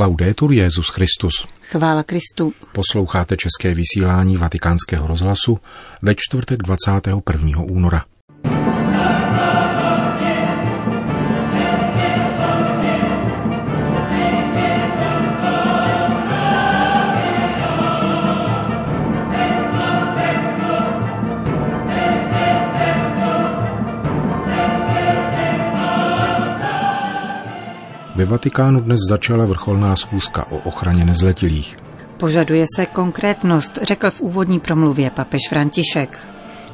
Laudetur Jezus Christus. Chvála Kristu. Posloucháte české vysílání Vatikánského rozhlasu ve čtvrtek 21. února. Ve Vatikánu dnes začala vrcholná schůzka o ochraně nezletilých. Požaduje se konkrétnost, řekl v úvodní promluvě papež František.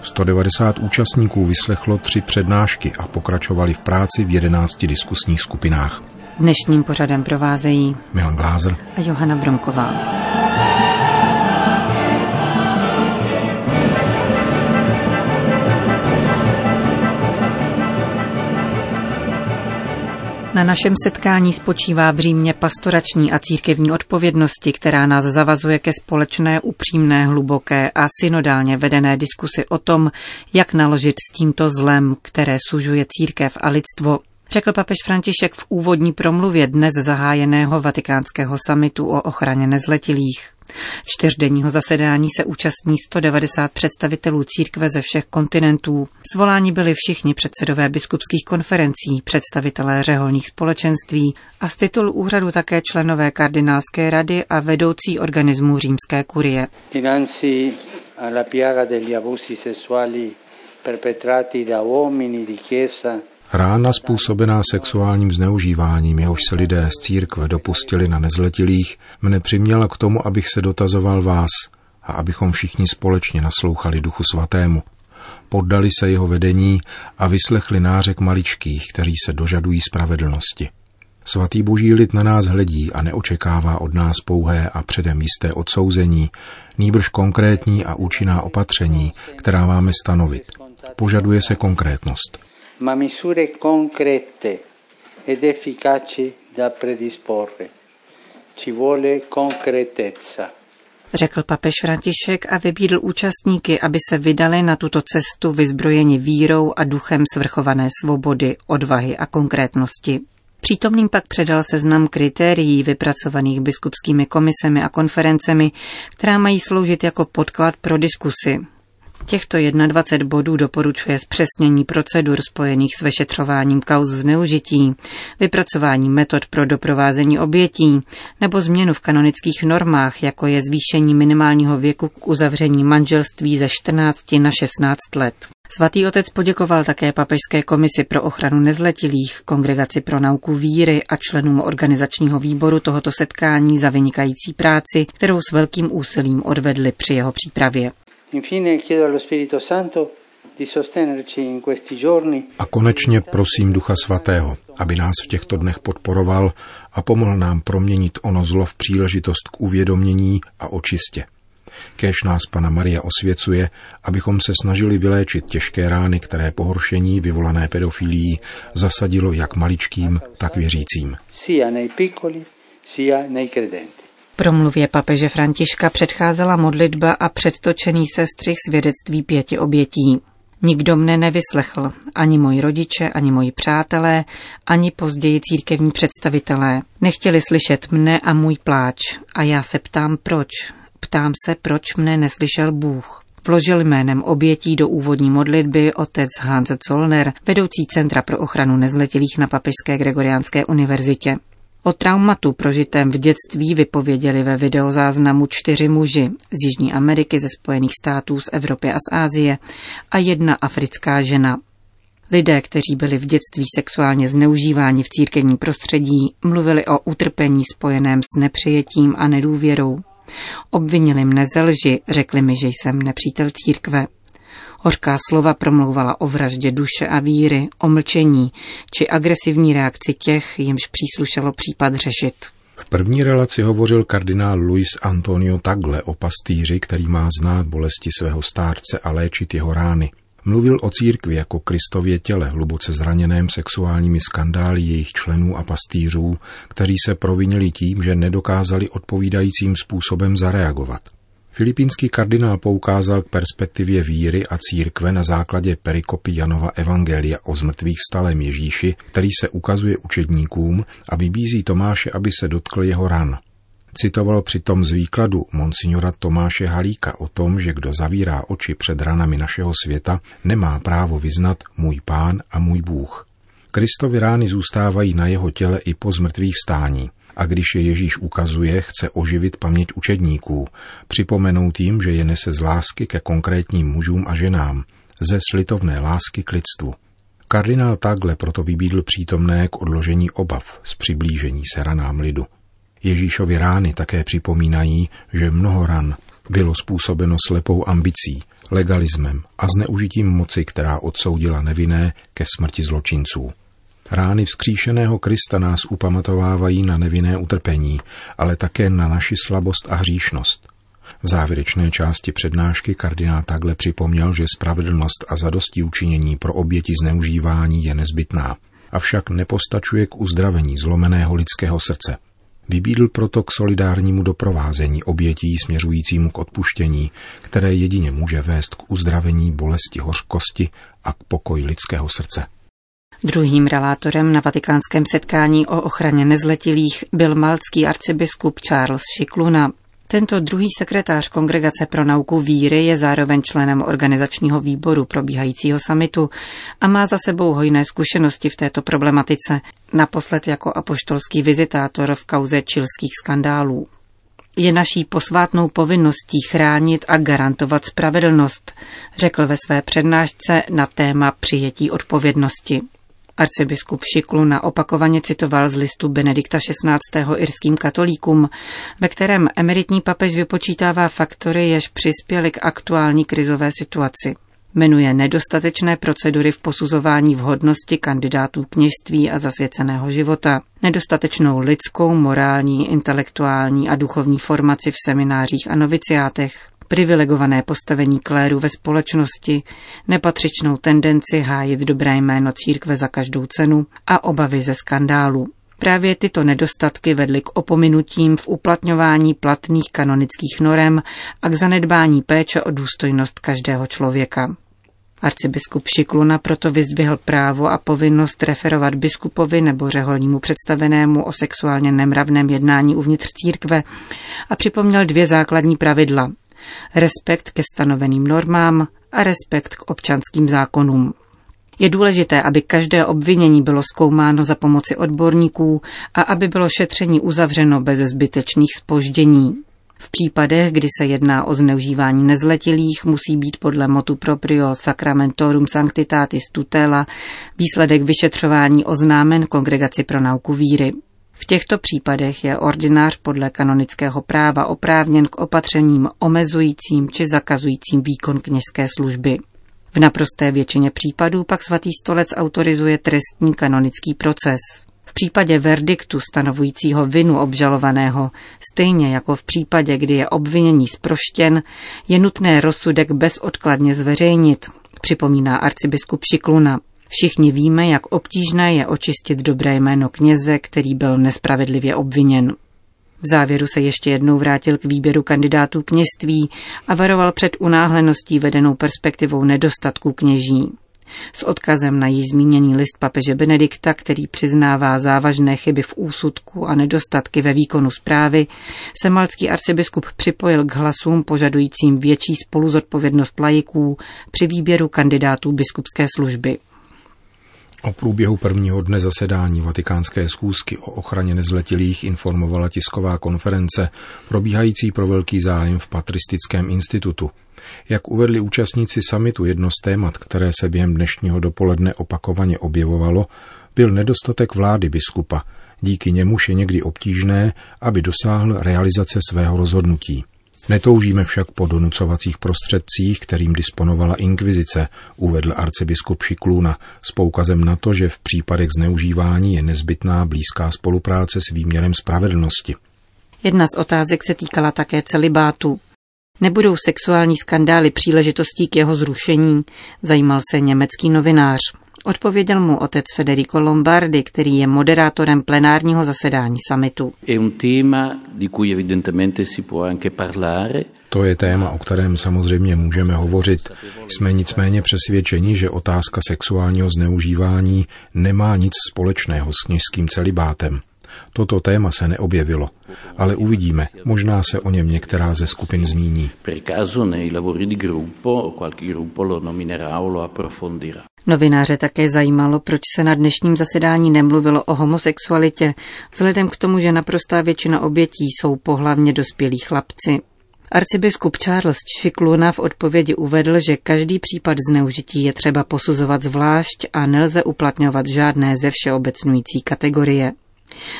190 účastníků vyslechlo tři přednášky a pokračovali v práci v 11 diskusních skupinách. Dnešním pořadem provázejí Milan Glázer a Johana Bromková. Na našem setkání spočívá v Římě pastorační a církevní odpovědnosti, která nás zavazuje ke společné, upřímné, hluboké a synodálně vedené diskusi o tom, jak naložit s tímto zlem, které sužuje církev a lidstvo řekl papež František v úvodní promluvě dnes zahájeného vatikánského samitu o ochraně nezletilých. Čtyřdenního zasedání se účastní 190 představitelů církve ze všech kontinentů. Zvoláni byli všichni předsedové biskupských konferencí, představitelé řeholních společenství a z titulu úřadu také členové kardinálské rady a vedoucí organismů římské kurie. Dinanzi alla piaga degli abusi sessuali perpetrati da uomini di chiesa Rána způsobená sexuálním zneužíváním, jehož se lidé z církve dopustili na nezletilých, mne přiměla k tomu, abych se dotazoval vás a abychom všichni společně naslouchali Duchu Svatému. Poddali se jeho vedení a vyslechli nářek maličkých, kteří se dožadují spravedlnosti. Svatý boží lid na nás hledí a neočekává od nás pouhé a předem jisté odsouzení, nýbrž konkrétní a účinná opatření, která máme stanovit. Požaduje se konkrétnost ma misure concrete ed efficaci da predisporre. Ci vuole concretezza. Řekl papež František a vybídl účastníky, aby se vydali na tuto cestu vyzbrojeni vírou a duchem svrchované svobody, odvahy a konkrétnosti. Přítomným pak předal seznam kritérií vypracovaných biskupskými komisemi a konferencemi, která mají sloužit jako podklad pro diskusy, Těchto 21 bodů doporučuje zpřesnění procedur spojených s vyšetřováním kauz zneužití, vypracování metod pro doprovázení obětí nebo změnu v kanonických normách, jako je zvýšení minimálního věku k uzavření manželství ze 14 na 16 let. Svatý otec poděkoval také Papežské komisi pro ochranu nezletilých, Kongregaci pro nauku víry a členům organizačního výboru tohoto setkání za vynikající práci, kterou s velkým úsilím odvedli při jeho přípravě. A konečně prosím Ducha Svatého, aby nás v těchto dnech podporoval a pomohl nám proměnit ono zlo v příležitost k uvědomění a očistě. Kéž nás Pana Maria osvěcuje, abychom se snažili vyléčit těžké rány, které pohoršení vyvolané pedofilií zasadilo jak maličkým, tak věřícím. Sia nei piccoli, sia nei credenti. Promluvě papeže Františka předcházela modlitba a předtočený sestřih svědectví pěti obětí. Nikdo mne nevyslechl, ani moji rodiče, ani moji přátelé, ani později církevní představitelé. Nechtěli slyšet mne a můj pláč. A já se ptám proč. Ptám se, proč mne neslyšel Bůh. Vložil jménem obětí do úvodní modlitby otec Hans Zollner, vedoucí Centra pro ochranu nezletilých na Papežské Gregoriánské univerzitě. O traumatu prožitém v dětství vypověděli ve videozáznamu čtyři muži z Jižní Ameriky, ze Spojených států, z Evropy a z Ázie a jedna africká žena. Lidé, kteří byli v dětství sexuálně zneužíváni v církevním prostředí, mluvili o utrpení spojeném s nepřijetím a nedůvěrou. Obvinili mne ze lži, řekli mi, že jsem nepřítel církve. Hořká slova promlouvala o vraždě duše a víry, o mlčení či agresivní reakci těch, jimž příslušelo případ řešit. V první relaci hovořil kardinál Luis Antonio Tagle o pastýři, který má znát bolesti svého stárce a léčit jeho rány. Mluvil o církvi jako Kristově těle, hluboce zraněném sexuálními skandály jejich členů a pastýřů, kteří se provinili tím, že nedokázali odpovídajícím způsobem zareagovat. Filipínský kardinál poukázal k perspektivě víry a církve na základě perikopy Janova Evangelia o zmrtvých vstalém Ježíši, který se ukazuje učedníkům a vybízí Tomáše, aby se dotkl jeho ran. Citoval přitom z výkladu monsignora Tomáše Halíka o tom, že kdo zavírá oči před ranami našeho světa, nemá právo vyznat můj pán a můj Bůh. Kristovi rány zůstávají na jeho těle i po zmrtvých vstání a když je Ježíš ukazuje, chce oživit paměť učedníků, připomenout jim, že je nese z lásky ke konkrétním mužům a ženám, ze slitovné lásky k lidstvu. Kardinál Tagle proto vybídl přítomné k odložení obav z přiblížení se ranám lidu. Ježíšovi rány také připomínají, že mnoho ran bylo způsobeno slepou ambicí, legalismem a zneužitím moci, která odsoudila nevinné ke smrti zločinců. Rány vzkříšeného Krista nás upamatovávají na nevinné utrpení, ale také na naši slabost a hříšnost. V závěrečné části přednášky kardinál takhle připomněl, že spravedlnost a zadostí učinění pro oběti zneužívání je nezbytná, avšak nepostačuje k uzdravení zlomeného lidského srdce. Vybídl proto k solidárnímu doprovázení obětí směřujícímu k odpuštění, které jedině může vést k uzdravení bolesti hořkosti a k pokoji lidského srdce. Druhým relátorem na vatikánském setkání o ochraně nezletilých byl malcký arcibiskup Charles Šikluna. Tento druhý sekretář Kongregace pro nauku víry je zároveň členem organizačního výboru probíhajícího samitu a má za sebou hojné zkušenosti v této problematice, naposled jako apoštolský vizitátor v kauze čilských skandálů. Je naší posvátnou povinností chránit a garantovat spravedlnost, řekl ve své přednášce na téma přijetí odpovědnosti. Arcibiskup Šikluna opakovaně citoval z listu Benedikta XVI. irským katolíkům, ve kterém emeritní papež vypočítává faktory, jež přispěly k aktuální krizové situaci. Jmenuje nedostatečné procedury v posuzování vhodnosti kandidátů kněžství a zasvěceného života, nedostatečnou lidskou, morální, intelektuální a duchovní formaci v seminářích a noviciátech, privilegované postavení kléru ve společnosti, nepatřičnou tendenci hájit dobré jméno církve za každou cenu a obavy ze skandálu. Právě tyto nedostatky vedly k opominutím v uplatňování platných kanonických norem a k zanedbání péče o důstojnost každého člověka. Arcibiskup Šikluna proto vyzdvihl právo a povinnost referovat biskupovi nebo řeholnímu představenému o sexuálně nemravném jednání uvnitř církve a připomněl dvě základní pravidla respekt ke stanoveným normám a respekt k občanským zákonům. Je důležité, aby každé obvinění bylo zkoumáno za pomoci odborníků a aby bylo šetření uzavřeno bez zbytečných spoždění. V případech, kdy se jedná o zneužívání nezletilých, musí být podle motu proprio sacramentorum sanctitatis tutela výsledek vyšetřování oznámen Kongregaci pro nauku víry. V těchto případech je ordinář podle kanonického práva oprávněn k opatřením omezujícím či zakazujícím výkon kněžské služby. V naprosté většině případů pak svatý stolec autorizuje trestní kanonický proces. V případě verdiktu stanovujícího vinu obžalovaného, stejně jako v případě, kdy je obvinění sproštěn, je nutné rozsudek bezodkladně zveřejnit, připomíná arcibiskup Šikluna. Všichni víme, jak obtížné je očistit dobré jméno kněze, který byl nespravedlivě obviněn. V závěru se ještě jednou vrátil k výběru kandidátů kněžství a varoval před unáhleností vedenou perspektivou nedostatků kněží. S odkazem na již zmíněný list papeže Benedikta, který přiznává závažné chyby v úsudku a nedostatky ve výkonu zprávy, se malcký arcibiskup připojil k hlasům požadujícím větší spoluzodpovědnost lajiků při výběru kandidátů biskupské služby. O průběhu prvního dne zasedání vatikánské schůzky o ochraně nezletilých informovala tisková konference, probíhající pro velký zájem v Patristickém institutu. Jak uvedli účastníci samitu, jedno z témat, které se během dnešního dopoledne opakovaně objevovalo, byl nedostatek vlády biskupa. Díky němuž je někdy obtížné, aby dosáhl realizace svého rozhodnutí. Netoužíme však po donucovacích prostředcích, kterým disponovala inkvizice, uvedl arcibiskup Šikluna s poukazem na to, že v případech zneužívání je nezbytná blízká spolupráce s výměrem spravedlnosti. Jedna z otázek se týkala také celibátu. Nebudou sexuální skandály příležitostí k jeho zrušení, zajímal se německý novinář. Odpověděl mu otec Federico Lombardi, který je moderátorem plenárního zasedání samitu. To je téma, o kterém samozřejmě můžeme hovořit. Jsme nicméně přesvědčeni, že otázka sexuálního zneužívání nemá nic společného s kněžským celibátem. Toto téma se neobjevilo, ale uvidíme, možná se o něm některá ze skupin zmíní. Novináře také zajímalo, proč se na dnešním zasedání nemluvilo o homosexualitě, vzhledem k tomu, že naprostá většina obětí jsou pohlavně dospělí chlapci. Arcibiskup Charles Chikluna v odpovědi uvedl, že každý případ zneužití je třeba posuzovat zvlášť a nelze uplatňovat žádné ze všeobecnující kategorie.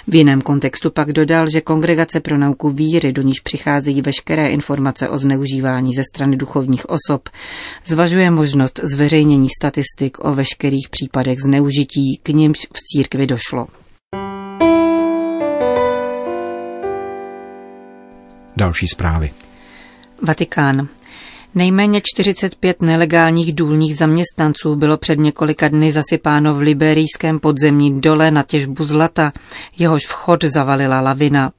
V jiném kontextu pak dodal, že Kongregace pro nauku víry, do níž přicházejí veškeré informace o zneužívání ze strany duchovních osob, zvažuje možnost zveřejnění statistik o veškerých případech zneužití, k nimž v církvi došlo. Další zprávy. Vatikán. Nejméně 45 nelegálních důlních zaměstnanců bylo před několika dny zasypáno v liberijském podzemní dole na těžbu zlata, jehož vchod zavalila lavina.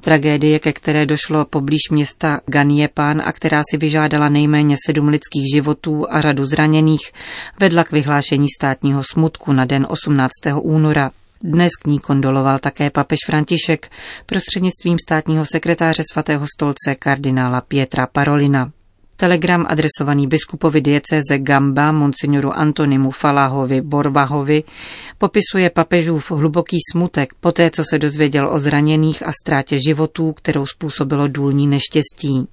Tragédie, ke které došlo poblíž města Ganiepan a která si vyžádala nejméně sedm lidských životů a řadu zraněných, vedla k vyhlášení státního smutku na den 18. února. Dnes k ní kondoloval také papež František prostřednictvím státního sekretáře svatého stolce kardinála Pietra Parolina. Telegram adresovaný biskupovi diecéze Gamba, monsignoru Antonimu Falahovi Borbahovi, popisuje papežův hluboký smutek poté, co se dozvěděl o zraněných a ztrátě životů, kterou způsobilo důlní neštěstí.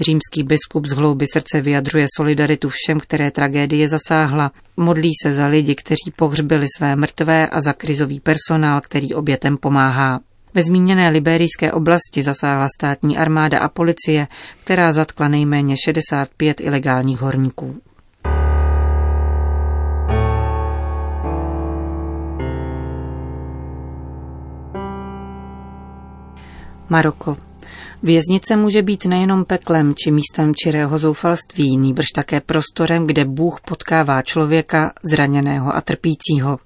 Římský biskup z hlouby srdce vyjadřuje solidaritu všem, které tragédie zasáhla. Modlí se za lidi, kteří pohřbili své mrtvé a za krizový personál, který obětem pomáhá. Ve zmíněné liberijské oblasti zasáhla státní armáda a policie, která zatkla nejméně 65 ilegálních horníků. Maroko. Věznice může být nejenom peklem či místem čirého zoufalství, nýbrž také prostorem, kde Bůh potkává člověka zraněného a trpícího.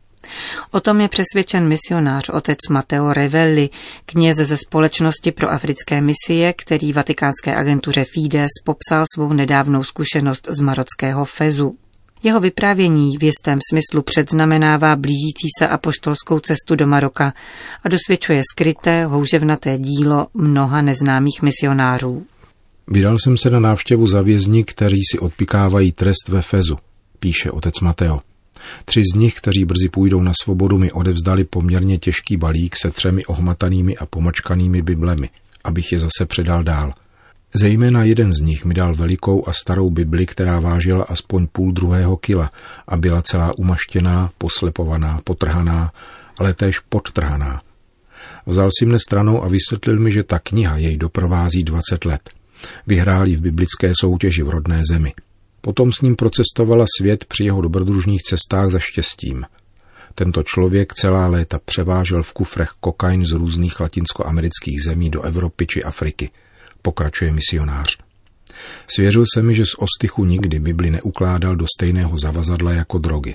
O tom je přesvědčen misionář otec Matteo Revelli, kněz ze Společnosti pro africké misie, který vatikánské agentuře Fides popsal svou nedávnou zkušenost z marockého Fezu. Jeho vyprávění v jistém smyslu předznamenává blížící se apoštolskou cestu do Maroka a dosvědčuje skryté, houževnaté dílo mnoha neznámých misionářů. Vydal jsem se na návštěvu za vězni, kteří si odpikávají trest ve Fezu, píše otec Mateo. Tři z nich, kteří brzy půjdou na svobodu, mi odevzdali poměrně těžký balík se třemi ohmatanými a pomačkanými biblemi, abych je zase předal dál. Zejména jeden z nich mi dal velikou a starou bibli, která vážila aspoň půl druhého kila a byla celá umaštěná, poslepovaná, potrhaná, ale též podtrhaná. Vzal si mne stranou a vysvětlil mi, že ta kniha jej doprovází 20 let. Vyhráli v biblické soutěži v rodné zemi – Potom s ním procestovala svět při jeho dobrodružných cestách za štěstím. Tento člověk celá léta převážel v kufrech kokain z různých latinskoamerických zemí do Evropy či Afriky, pokračuje misionář. Svěřil se mi, že z ostychu nikdy Bibli neukládal do stejného zavazadla jako drogy.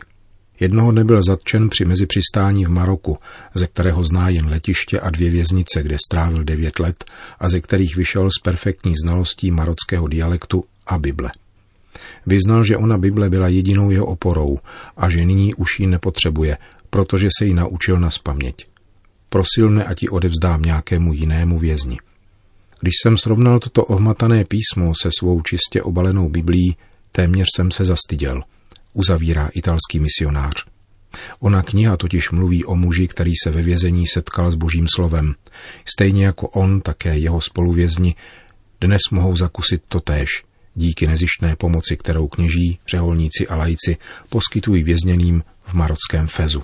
Jednoho nebyl zatčen při mezipřistání v Maroku, ze kterého zná jen letiště a dvě věznice, kde strávil devět let a ze kterých vyšel s perfektní znalostí marockého dialektu a Bible. Vyznal, že ona Bible byla jedinou jeho oporou a že nyní už ji nepotřebuje, protože se ji naučil na spaměť. Prosil mne, ať ji odevzdám nějakému jinému vězni. Když jsem srovnal toto ohmatané písmo se svou čistě obalenou Biblí, téměř jsem se zastyděl, uzavírá italský misionář. Ona kniha totiž mluví o muži, který se ve vězení setkal s božím slovem. Stejně jako on, také jeho spoluvězni, dnes mohou zakusit totéž – díky nezištné pomoci, kterou kněží, řeholníci a lajci poskytují vězněným v marockém Fezu.